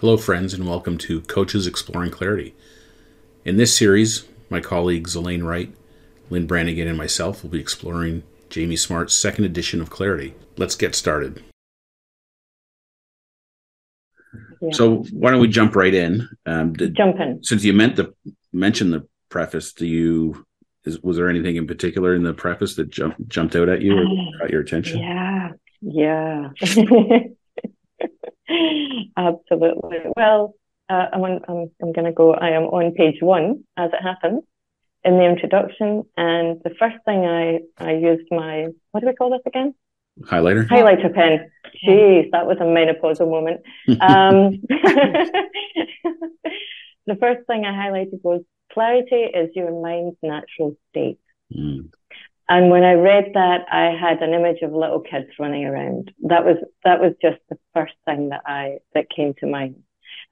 Hello, friends, and welcome to Coaches Exploring Clarity. In this series, my colleagues Elaine Wright, Lynn Brannigan, and myself will be exploring Jamie Smart's second edition of Clarity. Let's get started. Yeah. So, why don't we jump right in? Um, did, jump in. Since you meant to mention the preface, do you? Is, was there anything in particular in the preface that jumped jumped out at you or caught your attention? Yeah, yeah. Absolutely. Well, uh, I'm, I'm, I'm going to go, I am on page one as it happens in the introduction. And the first thing I, I used my, what do we call this again? Highlighter. Highlighter pen. Jeez, that was a menopausal moment. Um, the first thing I highlighted was clarity is your mind's natural state. Mm. And when I read that, I had an image of little kids running around. That was that was just the first thing that I that came to mind.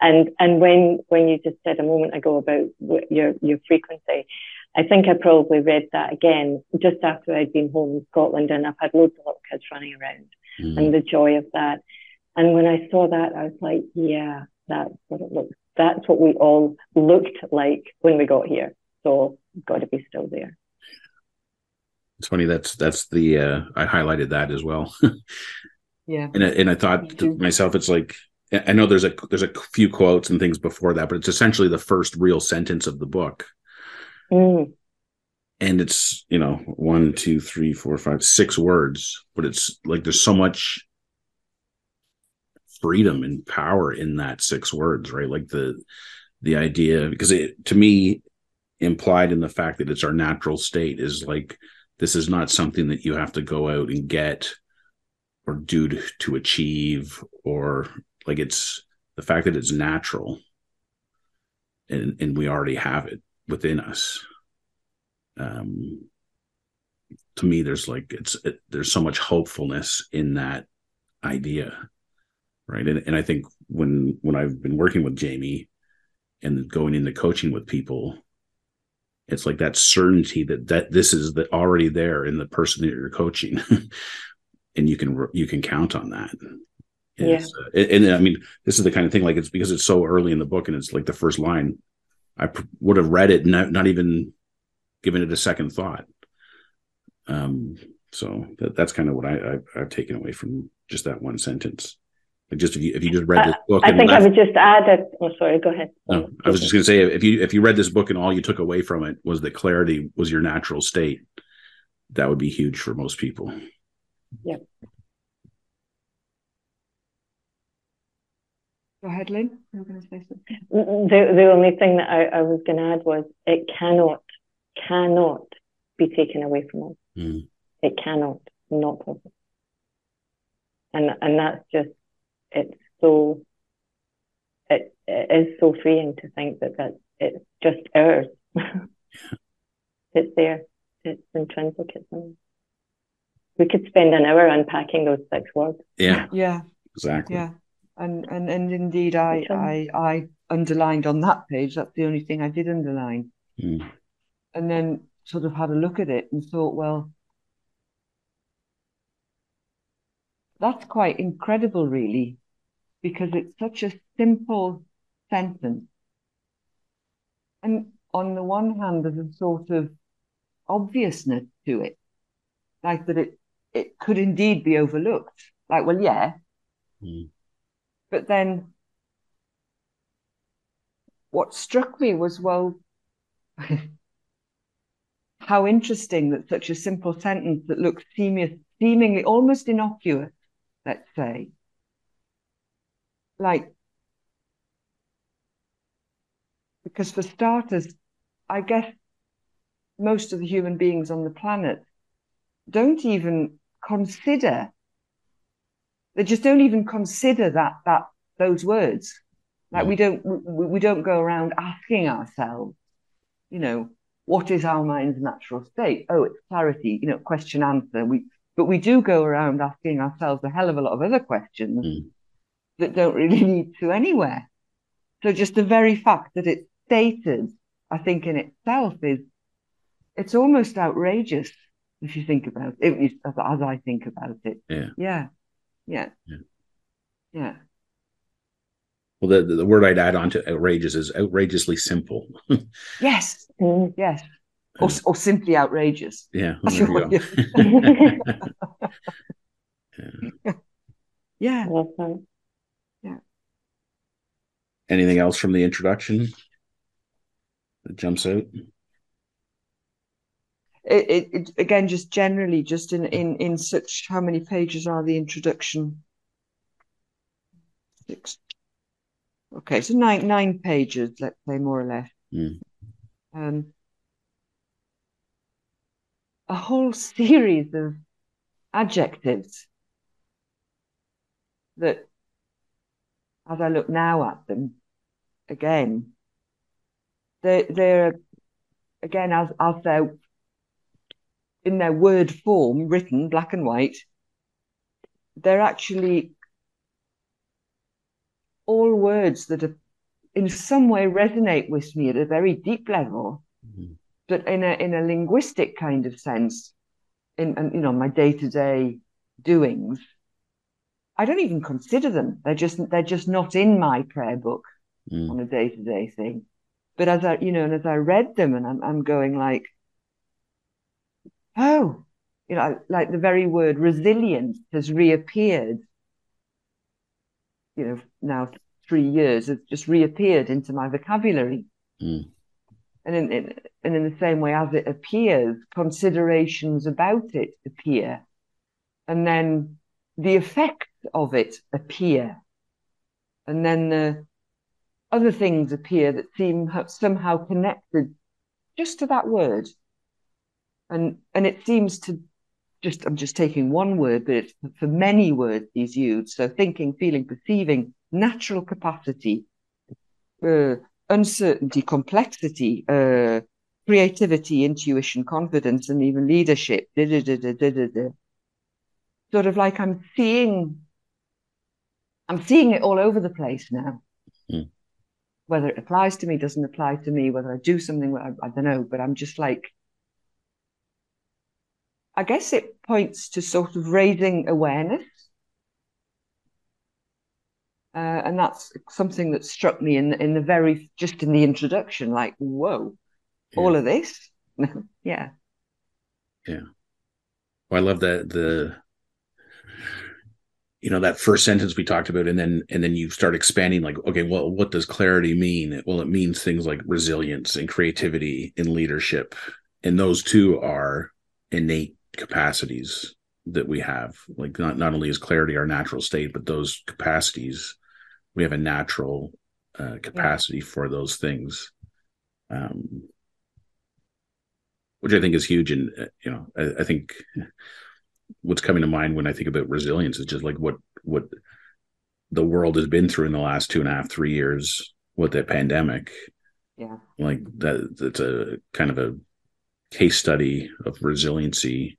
And and when when you just said a moment ago about your your frequency, I think I probably read that again just after I'd been home in Scotland, and I've had loads of little kids running around, mm. and the joy of that. And when I saw that, I was like, yeah, that's what it looks. That's what we all looked like when we got here. So got to be still there. It's funny that's that's the uh, I highlighted that as well. yeah, and I, and I thought to myself, it's like I know there's a there's a few quotes and things before that, but it's essentially the first real sentence of the book. Mm. And it's you know one, two, three, four, five, six words, but it's like there's so much freedom and power in that six words, right? Like the the idea because it to me implied in the fact that it's our natural state is like this is not something that you have to go out and get or do to, to achieve or like it's the fact that it's natural and and we already have it within us. Um to me there's like it's it, there's so much hopefulness in that idea right? And, and i think when when i've been working with jamie and going into coaching with people it's like that certainty that that this is the, already there in the person that you're coaching. And you can you can count on that. Yeah. Uh, and, and, i mean this is the kind of thing like it's because it's so early in the book and it's like the first line i pr- would have read it not, not even given it a second thought. Um so that, that's kind of what I, I i've taken away from just that one sentence like just if you if you just read uh, this book, I, I think left, I would just add that. Oh, sorry. Go ahead. No, I was just going to say if you if you read this book and all you took away from it was that clarity was your natural state, that would be huge for most people. Yeah. Go ahead, Lynn. You going to say something. Mm, mm, the the only thing that I, I was going to add was it cannot cannot be taken away from us. Mm. It cannot, not possible. And and that's just it's so it, it is so freeing to think that that it's just ours. it's there. It's intrinsic. It's in. We could spend an hour unpacking those six words. Yeah. Yeah. Exactly. Yeah. And and and indeed, I I I underlined on that page. That's the only thing I did underline. Mm. And then sort of had a look at it and thought, well, that's quite incredible, really, because it's such a simple sentence. And on the one hand, there's a sort of obviousness to it, like that it it could indeed be overlooked. Like, well, yeah. Mm. But then what struck me was, well, how interesting that such a simple sentence that looks seemingly almost innocuous let's say. Like, because for starters, I guess most of the human beings on the planet don't even consider they just don't even consider that that those words. Like we mm. don't we, we don't go around asking ourselves you know what is our mind's natural state? Oh it's clarity you know question answer. We but we do go around asking ourselves a hell of a lot of other questions mm. that don't really lead to anywhere. So just the very fact that it's stated, I think in itself is, it's almost outrageous if you think about it, as, as I think about it. Yeah. Yeah. Yeah. Yeah. yeah. Well, the, the word I'd add on to outrageous is outrageously simple. yes, mm. yes, or, or simply outrageous. Yeah. yeah. yeah. Yeah. Anything else from the introduction that jumps out? It, it, it, again, just generally, just in, in in such how many pages are the introduction? Six. Okay, so nine nine pages, let's say more or less. Mm. Um, a whole series of adjectives that, as I look now at them, again, they they're again as as they're in their word form, written black and white, they're actually all words that are in some way resonate with me at a very deep level. But in a in a linguistic kind of sense, in, in you know my day to day doings, I don't even consider them. They're just they're just not in my prayer book mm. on a day to day thing. But as I you know, and as I read them, and I'm I'm going like, oh, you know, like the very word resilience has reappeared. You know, now three years has just reappeared into my vocabulary. Mm. And in, and in the same way as it appears, considerations about it appear. And then the effects of it appear. And then the other things appear that seem somehow connected just to that word and and it seems to just I'm just taking one word, but it's for many words he's used. So thinking, feeling, perceiving, natural capacity, uh, uncertainty, complexity, uh, creativity, intuition, confidence, and even leadership. Da, da, da, sort of like I'm seeing, I'm seeing it all over the place now. Mm. Whether it applies to me, doesn't apply to me, whether I do something, I, I don't know, but I'm just like I guess it points to sort of raising awareness. Uh, and that's something that struck me in in the very just in the introduction, like, whoa, yeah. all of this. yeah. Yeah. Well, I love that the you know that first sentence we talked about and then and then you start expanding like okay well what does clarity mean well it means things like resilience and creativity and leadership and those two are innate capacities that we have like not, not only is clarity our natural state but those capacities we have a natural uh, capacity yeah. for those things um, which i think is huge. And uh, you know I, I, think what's coming to mind when i think about resilience is just like what what the world has been through in the last two and a half three years with the pandemic. Yeah. Like that that's a kind of a case study of resiliency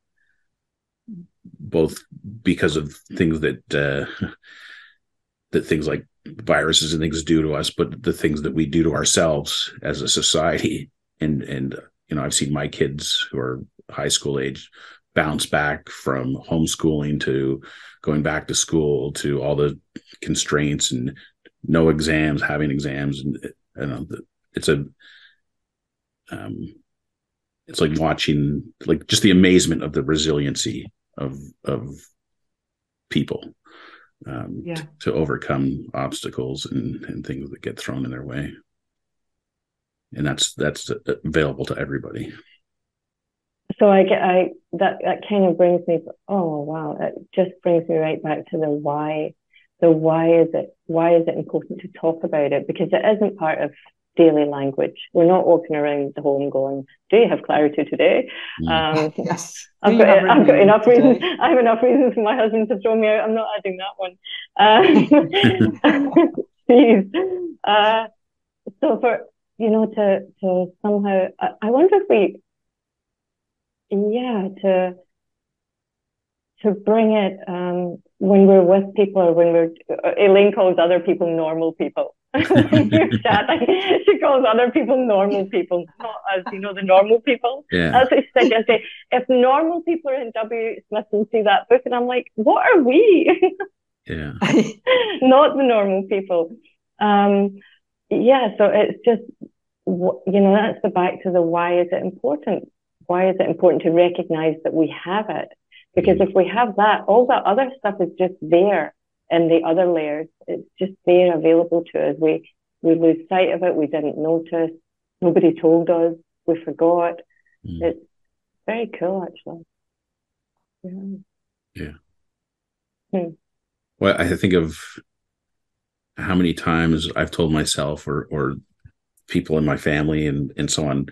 both because of things that uh, that things like viruses and things do to us, but the things that we do to ourselves as a society. And and you know, I've seen my kids who are high school age bounce back from homeschooling to going back to school to all the constraints and no exams, having exams, and know, it's a um, it's like watching like just the amazement of the resiliency of of people um, yeah. t- to overcome obstacles and, and things that get thrown in their way. And that's that's available to everybody. So i get i that that kind of brings me oh wow it just brings me right back to the why the why is it why is it important to talk about it? Because it isn't part of daily language. We're not walking around the home going, "Do you have clarity today?" Mm. Um, yes, I've got, I've got enough reasons. I have enough reasons for my husband to throw me out. I'm not adding that one. Um, please. Uh, so for you know to to somehow, I, I wonder if we, yeah, to to bring it um, when we're with people or when we're Elaine calls other people normal people she calls other people normal people, not as you know the normal people. Yeah. That's what she said say If normal people are in W. Smith and see that book, and I'm like, what are we? yeah. not the normal people. Um, yeah, so it's just, you know, that's the back to the why is it important? Why is it important to recognize that we have it? Because if we have that, all that other stuff is just there in the other layers. It's just there available to us. We we lose sight of it. We didn't notice. Nobody told us. We forgot. Mm. It's very cool, actually. Yeah. yeah. Hmm. Well, I think of how many times I've told myself or or people in my family and and so on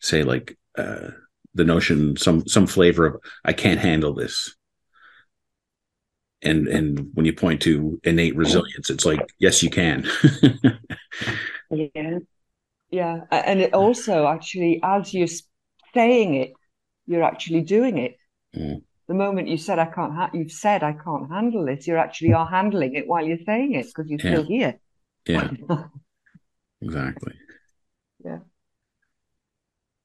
say like uh, the notion some some flavor of I can't handle this. And and when you point to innate resilience, it's like yes, you can. yeah, yeah, and it also actually as you're saying it, you're actually doing it. Mm. The moment you said I can't, ha- you've said I can't handle this. you're actually are handling it while you're saying it because you're yeah. still here. Yeah, exactly. Yeah.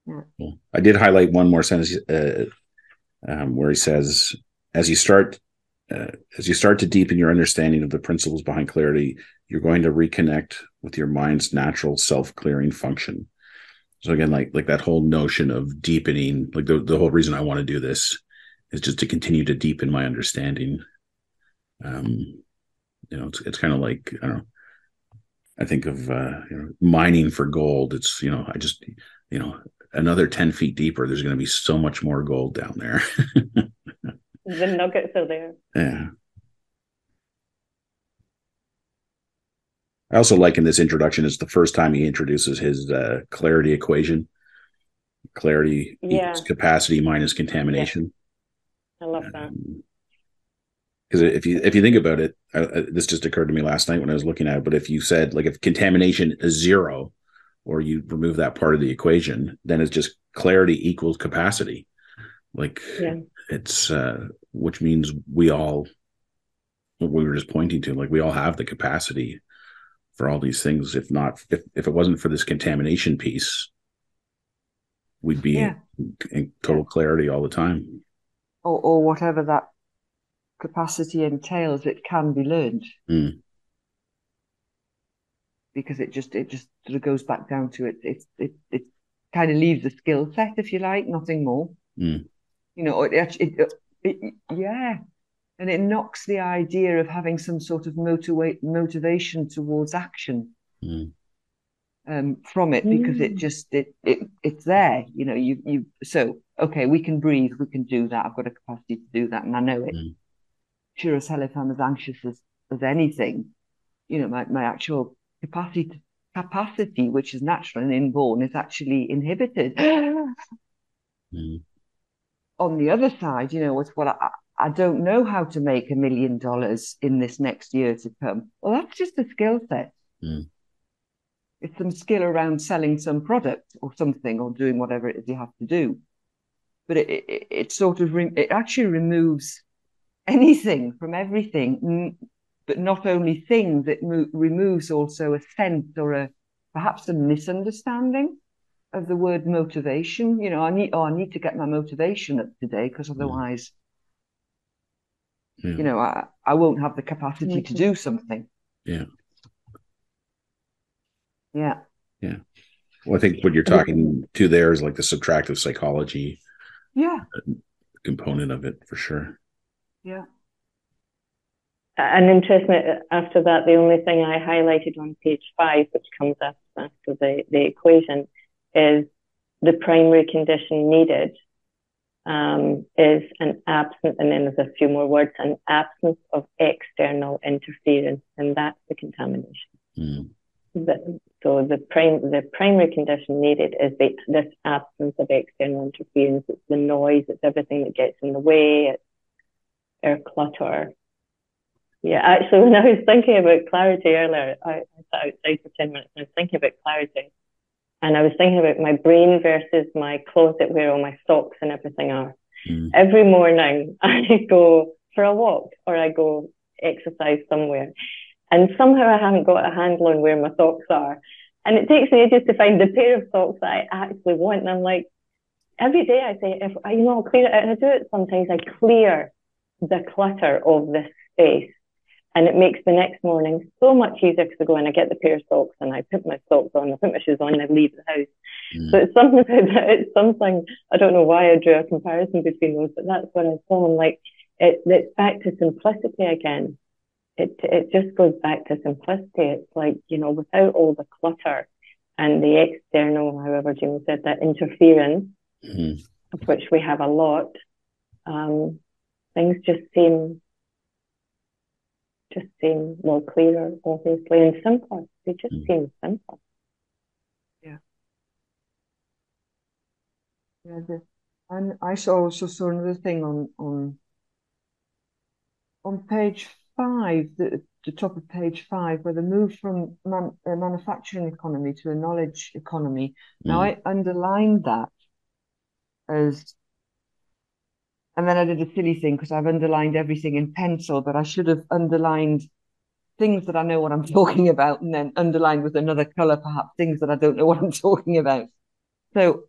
Yeah. I did highlight one more sentence uh, um, where he says, "As you start, uh, as you start to deepen your understanding of the principles behind clarity, you're going to reconnect with your mind's natural self-clearing function." So again, like like that whole notion of deepening, like the the whole reason I want to do this is just to continue to deepen my understanding. Um, you know, it's it's kind of like I don't know. I think of uh, you know mining for gold. It's you know I just you know another 10 feet deeper, there's going to be so much more gold down there. the nuggets are there. Yeah. I also like in this introduction is the first time he introduces his uh, clarity equation. Clarity yeah. equals capacity minus contamination. Yeah. I love that. Because um, if you if you think about it, uh, this just occurred to me last night when I was looking at it. But if you said like if contamination is zero, or you remove that part of the equation, then it's just clarity equals capacity. Like yeah. It's uh which means we all what we were just pointing to, like we all have the capacity for all these things. If not if if it wasn't for this contamination piece, we'd be yeah. in, in total clarity all the time. Or or whatever that capacity entails, it can be learned. Mm because it just it just sort of goes back down to it it it, it kind of leaves the skill set if you like nothing more mm. You know it, it, it, yeah and it knocks the idea of having some sort of motivate motivation towards action mm. um, from it because it mm. just it, it it's there you know you you so okay we can breathe we can do that i've got a capacity to do that and i know it mm. sure as hell if i'm as anxious as as anything you know my, my actual capacity capacity, which is natural and inborn, is actually inhibited. mm. On the other side, you know, what's well, I, I don't know how to make a million dollars in this next year to come. Well, that's just a skill set. Mm. It's some skill around selling some product or something or doing whatever it is you have to do. But it, it, it sort of, re- it actually removes anything from everything but not only things, it mo- removes also a sense or a perhaps a misunderstanding of the word motivation. You know, I need oh, I need to get my motivation up today because mm. otherwise, yeah. you know, I, I won't have the capacity to do something. Yeah. Yeah. Yeah. Well, I think what you're talking to there is like the subtractive psychology. Yeah. Component of it for sure. Yeah and interesting after that, the only thing I highlighted on page five, which comes up after, the, the equation, is the primary condition needed um, is an absence, and then there's a few more words, an absence of external interference, and that's the contamination. Mm. The, so the prime, the primary condition needed is the, this absence of external interference. It's the noise, it's everything that gets in the way, it's air clutter, yeah, actually, when I was thinking about clarity earlier, I, I sat outside for 10 minutes and I was thinking about clarity. And I was thinking about my brain versus my closet where all my socks and everything are. Mm. Every morning, I go for a walk or I go exercise somewhere. And somehow I haven't got a handle on where my socks are. And it takes me ages to find the pair of socks that I actually want. And I'm like, every day I say, if you know, I'll clear it. out. And I do it sometimes. I clear the clutter of this space And it makes the next morning so much easier because I go and I get the pair of socks and I put my socks on, I put my shoes on, and I leave the house. Mm. So it's something about It's something I don't know why I drew a comparison between those, but that's what I saw. And like it, it's back to simplicity again. It it just goes back to simplicity. It's like you know, without all the clutter and the external, however Jim said that interference, mm-hmm. of which we have a lot. Um, things just seem just seem more clearer, obviously, and simpler. They just mm. seem simpler. Yeah. Yeah. The, and I saw also saw another thing on on on page five, the, the top of page five, where the move from man, a manufacturing economy to a knowledge economy. Mm. Now I underlined that as and then I did a silly thing because I've underlined everything in pencil, but I should have underlined things that I know what I'm talking about and then underlined with another color, perhaps things that I don't know what I'm talking about. So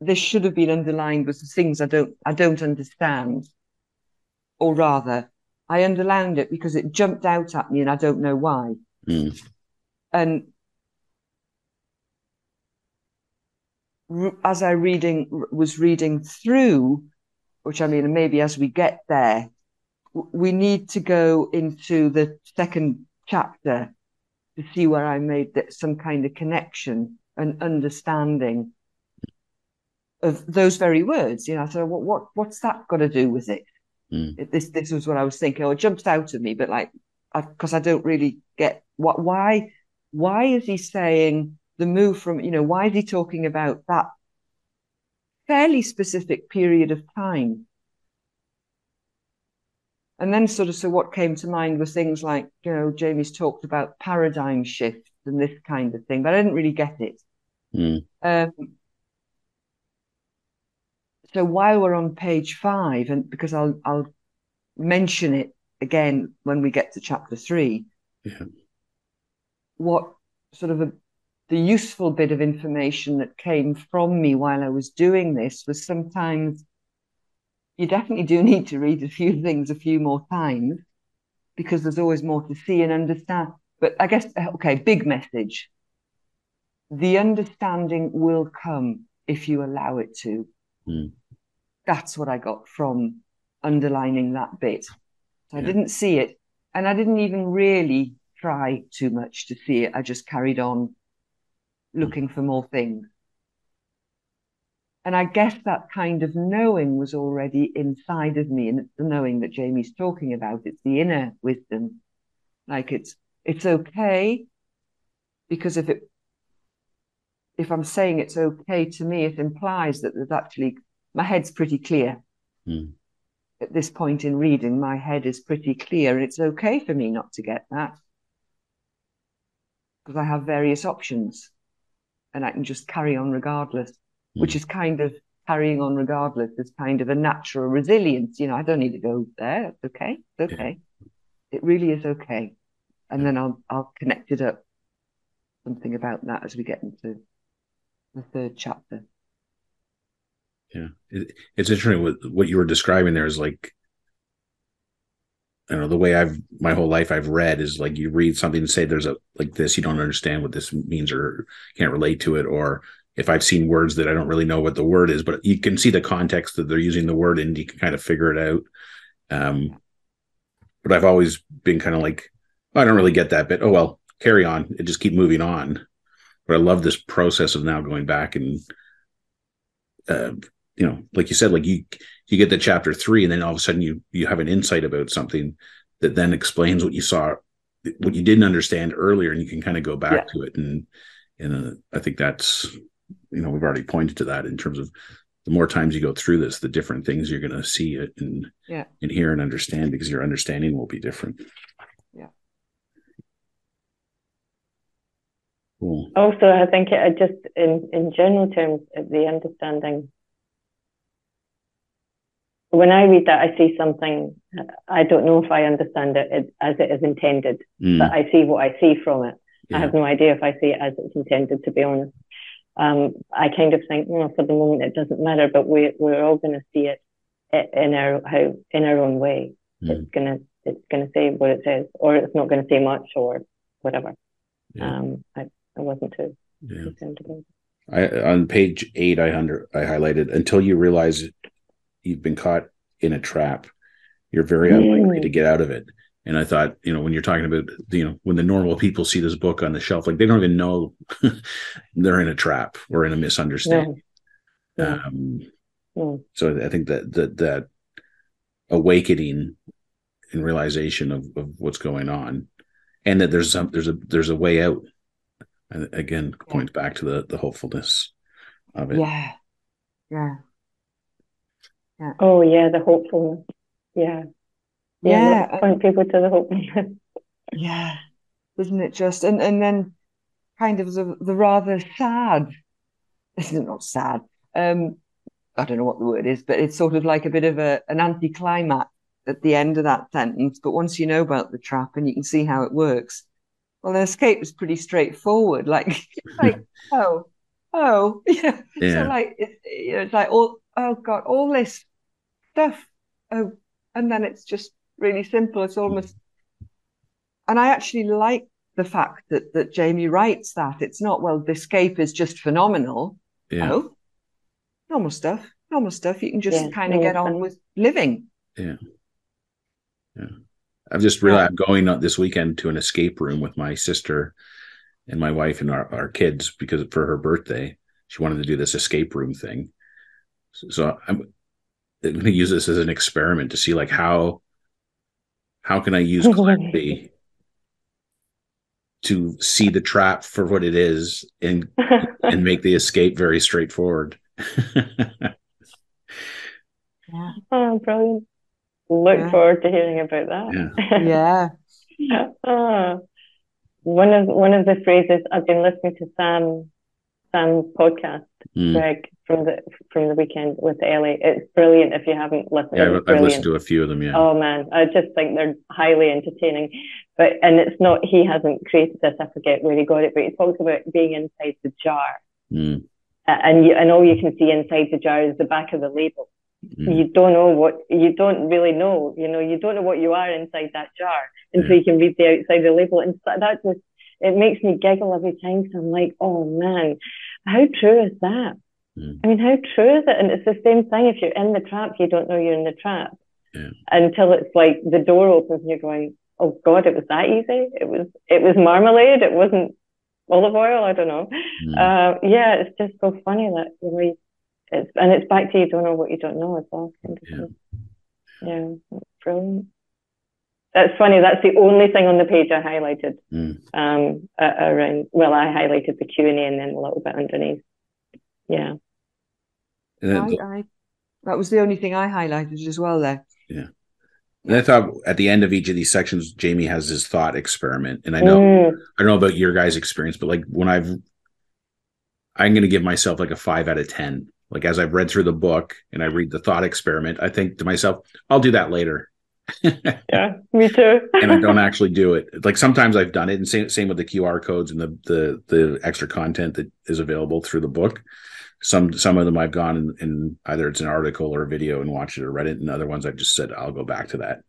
this should have been underlined with the things I don't I don't understand. Or rather, I underlined it because it jumped out at me and I don't know why. Mm. And as I reading was reading through which I mean, maybe as we get there, we need to go into the second chapter to see where I made that, some kind of connection and understanding of those very words. You know, so what what what's that got to do with it? Mm. This this was what I was thinking. Oh, it jumped out at me, but like, because I, I don't really get what why why is he saying the move from you know why is he talking about that fairly specific period of time. And then, sort of, so what came to mind were things like, you know, Jamie's talked about paradigm shifts and this kind of thing, but I didn't really get it. Mm. Um, so while we're on page five, and because I'll I'll mention it again when we get to chapter three, yeah. what sort of a the useful bit of information that came from me while I was doing this was sometimes you definitely do need to read a few things a few more times because there's always more to see and understand. But I guess, okay, big message. The understanding will come if you allow it to. Mm. That's what I got from underlining that bit. So yeah. I didn't see it. And I didn't even really try too much to see it. I just carried on looking for more things. And I guess that kind of knowing was already inside of me. And it's the knowing that Jamie's talking about. It's the inner wisdom. Like it's, it's okay because if it, if I'm saying it's okay to me, it implies that there's actually, my head's pretty clear. Mm. At this point in reading, my head is pretty clear. And it's okay for me not to get that because I have various options and I can just carry on regardless. Which is kind of carrying on regardless is kind of a natural resilience. You know, I don't need to go there. It's okay. It's okay. It really is okay. And then I'll I'll connect it up something about that as we get into the third chapter. Yeah, it, it's interesting what what you were describing there is like I know the way I've my whole life I've read is like you read something and say there's a like this you don't understand what this means or can't relate to it or if I've seen words that I don't really know what the word is but you can see the context that they're using the word and you can kind of figure it out. Um, but I've always been kind of like oh, I don't really get that bit. Oh well, carry on and just keep moving on. But I love this process of now going back and uh, you know, like you said, like you you get to chapter three, and then all of a sudden you you have an insight about something that then explains what you saw, what you didn't understand earlier, and you can kind of go back yeah. to it. And and uh, I think that's you know we've already pointed to that in terms of the more times you go through this, the different things you're going to see it and yeah. and hear and understand because your understanding will be different. Yeah. Cool. Also, I think it just in in general terms, uh, the understanding when I read that, I see something. Uh, I don't know if I understand it as it is intended, mm. but I see what I see from it. Yeah. I have no idea if I see it as it's intended, to be honest. Um, I kind of think, know, for the moment it doesn't matter, but we we're all going to see it in our how in our own way. Mm. It's gonna it's going to say what it says, or it's not going to say much, or whatever. Yeah. Um, I, I wasn't too yeah. concerned about it. I, on page eight, I under I highlighted until you realize you've been caught in a trap, you're very unlikely to mm. get out of it. And I thought, you know, when you're talking about, you know, when the normal people see this book on the shelf, like they don't even know they're in a trap or in a misunderstanding. Yeah. Um, yeah. So I think that that that awakening and realization of, of what's going on, and that there's some there's a there's a way out. And again, points back to the the hopefulness of it. Yeah, yeah, yeah. Oh yeah, the hopefulness. Yeah, yeah. yeah. Point people to the hope. yeah, isn't it just? And and then kind of the the rather sad. This is not not sad. Um, I don't know what the word is, but it's sort of like a bit of a an anticlimax at the end of that sentence. But once you know about the trap and you can see how it works, well, the escape is pretty straightforward. Like, like oh, oh, yeah. yeah. So like, it's, you know, it's like all, oh god, all this stuff. Oh, and then it's just really simple. It's almost, and I actually like the fact that that Jamie writes that it's not well. The escape is just phenomenal. Yeah. Oh, normal stuff, normal stuff. You can just yeah, kind of get on with living. Yeah. Yeah. I've just realized I'm going this weekend to an escape room with my sister and my wife and our, our kids because for her birthday, she wanted to do this escape room thing. So, so I'm, I'm going to use this as an experiment to see like how how can I use clarity to see the trap for what it is and and make the escape very straightforward. yeah. Oh, brilliant. Look yeah. forward to hearing about that. Yeah. yeah. oh. One of one of the phrases I've been listening to Sam Sam's podcast, mm. Greg, from the from the weekend with Ellie. It's brilliant if you haven't listened. Yeah, I've, I've, listened to a few of them. Yeah. Oh man, I just think they're highly entertaining. But and it's not he hasn't created this. I forget where he got it, but he talks about being inside the jar. Mm and you, and all you can see inside the jar is the back of the label. Mm. You don't know what you don't really know. You know, you don't know what you are inside that jar until yeah. you can read the outside the label, and that just it makes me giggle every time. So I'm like, oh man, how true is that? Mm. I mean, how true is it? And it's the same thing. If you're in the trap, you don't know you're in the trap yeah. until it's like the door opens and you're going, oh God, it was that easy. It was it was marmalade. It wasn't olive oil. I don't know. Mm. Uh, yeah, it's just so funny that you know, it's and it's back to you don't know what you don't know as well. Yeah, yeah brilliant. That's funny. That's the only thing on the page I highlighted. Mm. Um, around well, I highlighted the Q and A and then a little bit underneath. Yeah. I, I, that was the only thing I highlighted as well. There. Yeah. And I thought at the end of each of these sections, Jamie has his thought experiment. And I know mm. I don't know about your guys' experience, but like when I've I'm gonna give myself like a five out of ten. Like as I've read through the book and I read the thought experiment, I think to myself, I'll do that later. yeah, me too. and I don't actually do it. Like sometimes I've done it, and same same with the QR codes and the the the extra content that is available through the book some some of them I've gone and, either it's an article or a video and watched it or read it, and other ones I've just said I'll go back to that.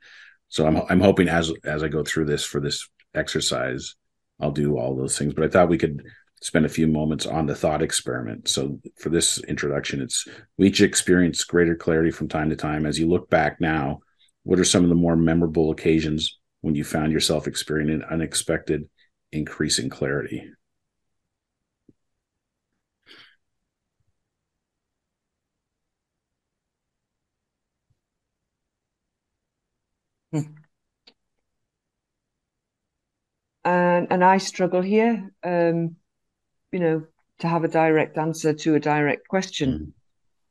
So I'm I'm hoping as as I go through this for this exercise, I'll do all those things. But I thought we could spend a few moments on the thought experiment. So for this introduction, it's we each experience greater clarity from time to time. As you look back now, what are some of the more memorable occasions when you found yourself experiencing unexpected increasing clarity? And and I struggle here, um, you know, to have a direct answer to a direct question. Mm.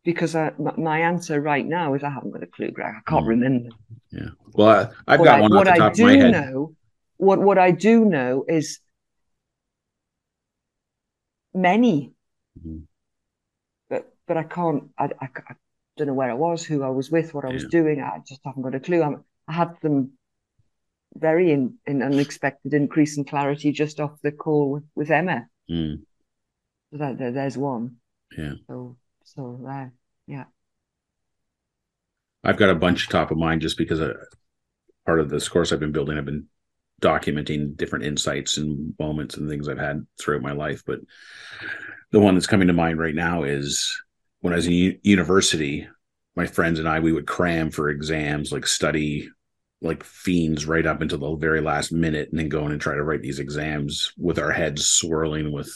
Because I, my answer right now is I haven't got a clue, Greg. I can't mm. remember. Yeah. Well, I, have got I, one off the top of my head. Know, what what I do know is many, mm-hmm. but but I can't. I, I, I, don't know where I was, who I was with, what I was yeah. doing. I just haven't got a clue. I'm I had some very in, in unexpected increase in clarity just off the call with, with Emma. Mm. So that, there, there's one. Yeah. So so there, yeah. I've got a bunch top of mind just because I, part of this course I've been building, I've been documenting different insights and moments and things I've had throughout my life. But the one that's coming to mind right now is when I was in u- university, my friends and I, we would cram for exams, like study like fiends right up until the very last minute and then go in and try to write these exams with our heads swirling with,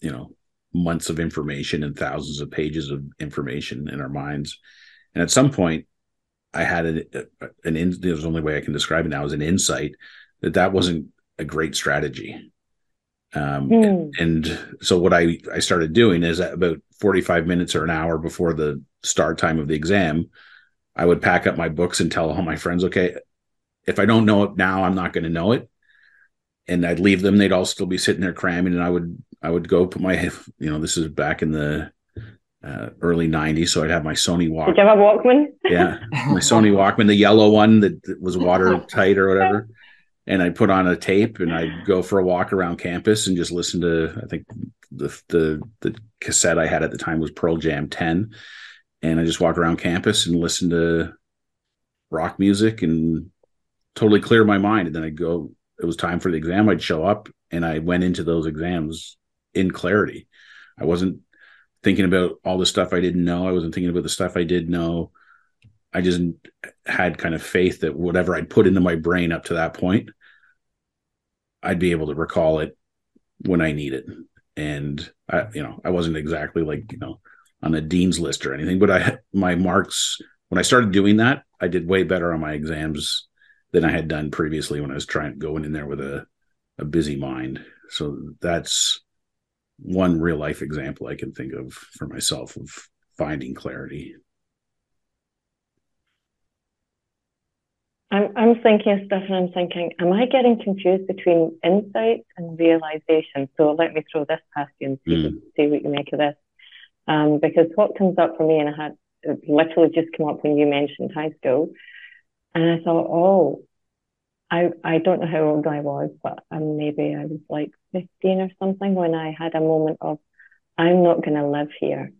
you know, months of information and thousands of pages of information in our minds. And at some point, I had an, an in, the only way I can describe it now is an insight that that wasn't a great strategy. Um, mm. and so what I, I started doing is about 45 minutes or an hour before the start time of the exam, I would pack up my books and tell all my friends, okay, if I don't know it now, I'm not going to know it. And I'd leave them. They'd all still be sitting there cramming. And I would, I would go put my, you know, this is back in the uh, early 90s. So I'd have my Sony Walkman. Did you have a Walkman? Yeah. My Sony Walkman, the yellow one that, that was watertight or whatever. And I'd put on a tape and I'd go for a walk around campus and just listen to, I think the, the, the cassette I had at the time was Pearl Jam 10 and I just walk around campus and listen to rock music and totally clear my mind. And then I go, it was time for the exam. I'd show up and I went into those exams in clarity. I wasn't thinking about all the stuff I didn't know. I wasn't thinking about the stuff I did know. I just had kind of faith that whatever I'd put into my brain up to that point, I'd be able to recall it when I need it. And I, you know, I wasn't exactly like, you know, on a dean's list or anything, but I my marks when I started doing that, I did way better on my exams than I had done previously when I was trying going in there with a a busy mind. So that's one real life example I can think of for myself of finding clarity. I'm I'm thinking stuff and I'm thinking, am I getting confused between insight and realization? So let me throw this past you and see, mm. see what you make of this. Um, because what comes up for me, and I had it literally just come up when you mentioned high school, and I thought, oh, I I don't know how old I was, but um, maybe I was like 15 or something when I had a moment of, I'm not going to live here.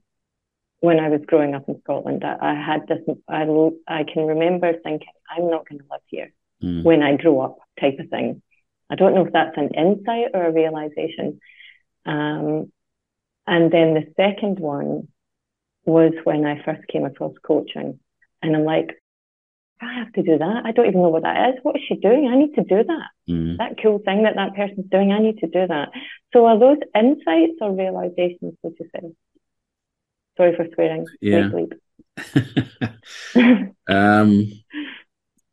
When I was growing up in Scotland, I, I had this. I I can remember thinking, I'm not going to live here mm. when I grow up, type of thing. I don't know if that's an insight or a realization. Um, and then the second one was when I first came across coaching. And I'm like, I have to do that. I don't even know what that is. What is she doing? I need to do that. Mm. That cool thing that that person's doing, I need to do that. So are those insights or realizations, would you say? Sorry for swearing. Yeah. um,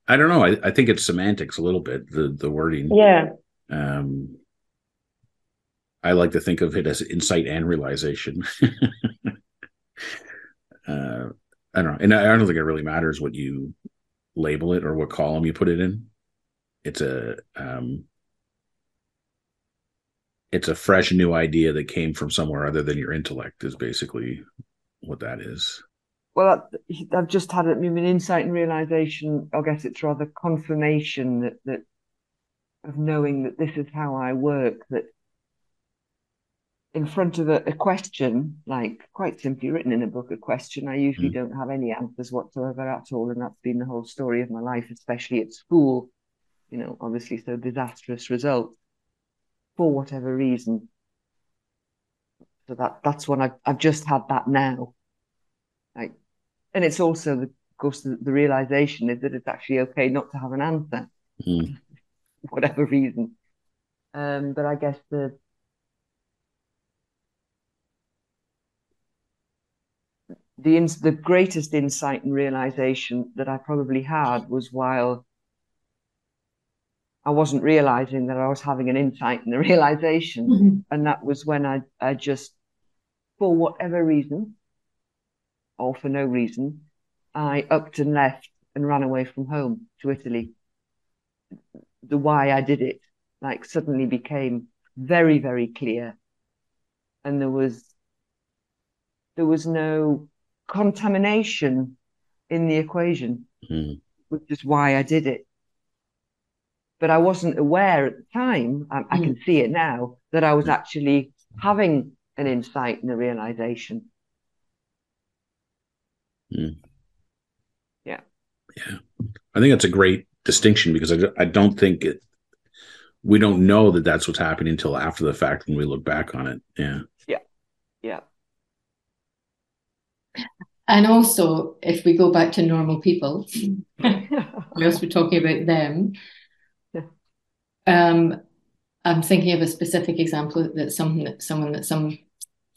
I don't know. I, I think it's semantics a little bit, the, the wording. Yeah. Um, I like to think of it as insight and realization. uh, I don't know, and I don't think it really matters what you label it or what column you put it in. It's a um, it's a fresh new idea that came from somewhere other than your intellect. Is basically what that is. Well, I've just had an insight and realization. I guess it's rather confirmation that that of knowing that this is how I work. That in front of a, a, question, like quite simply written in a book, a question, I usually mm. don't have any answers whatsoever at all. And that's been the whole story of my life, especially at school. You know, obviously, so disastrous results for whatever reason. So that that's when I've, I've just had that now. Like, and it's also, the, of course, the, the, realization is that it's actually okay not to have an answer, mm. whatever reason. Um, but I guess the the ins- the greatest insight and realization that I probably had was while I wasn't realizing that I was having an insight and a realization, mm-hmm. and that was when I I just, for whatever reason, or for no reason, I upped and left and ran away from home to Italy. The why I did it, like, suddenly became very very clear, and there was there was no contamination in the equation, mm. which is why I did it. But I wasn't aware at the time, I, mm. I, can see it now, that I was actually having an insight and a realization. Mm. Yeah. Yeah. I think that's a great distinction because I, I don't think it we don't know that that's what's happening until after the fact when we look back on it yeah yeah yeah and also if we go back to normal people whilst we're talking about them yeah. um i'm thinking of a specific example that something that someone that some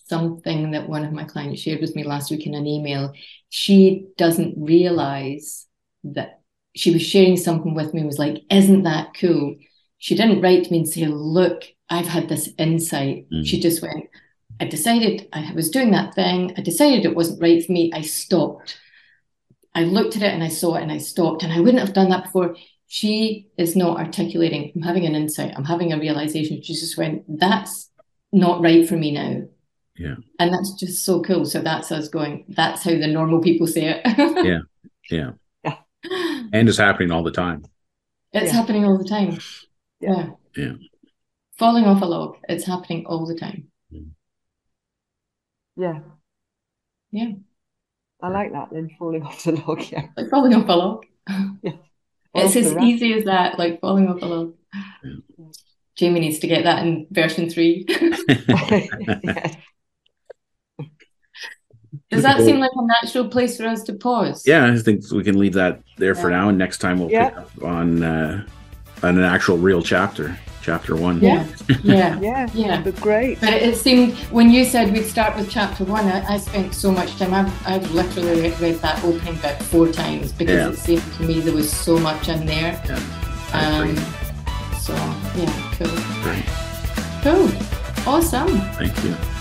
something that one of my clients shared with me last week in an email she doesn't realize that she was sharing something with me was like isn't that cool she didn't write to me and say, Look, I've had this insight. Mm. She just went, I decided I was doing that thing. I decided it wasn't right for me. I stopped. I looked at it and I saw it and I stopped. And I wouldn't have done that before. She is not articulating, I'm having an insight, I'm having a realization. She just went, That's not right for me now. Yeah. And that's just so cool. So that's us going, that's how the normal people say it. yeah. Yeah. Yeah. And it's happening all the time. It's yeah. happening all the time. Yeah. Yeah. Falling off a log. It's happening all the time. Yeah. Yeah. I like that then falling off the log, yeah. Like falling off a log. yeah. It's as easy as that, like falling off a log. Yeah. Jamie needs to get that in version three. yes. Does that seem like a natural place for us to pause? Yeah, I think we can leave that there yeah. for now, and next time we'll yeah. pick up on uh, an actual real chapter chapter one. Yeah. Yeah. Yeah. Yeah. But great. But it seemed when you said we'd start with chapter one i, I spent so much time. I've, I've literally read, read that opening book four times because yeah. it seemed to me there was so much in there. Yeah, um, so yeah cool. Great. Cool. Awesome. Thank you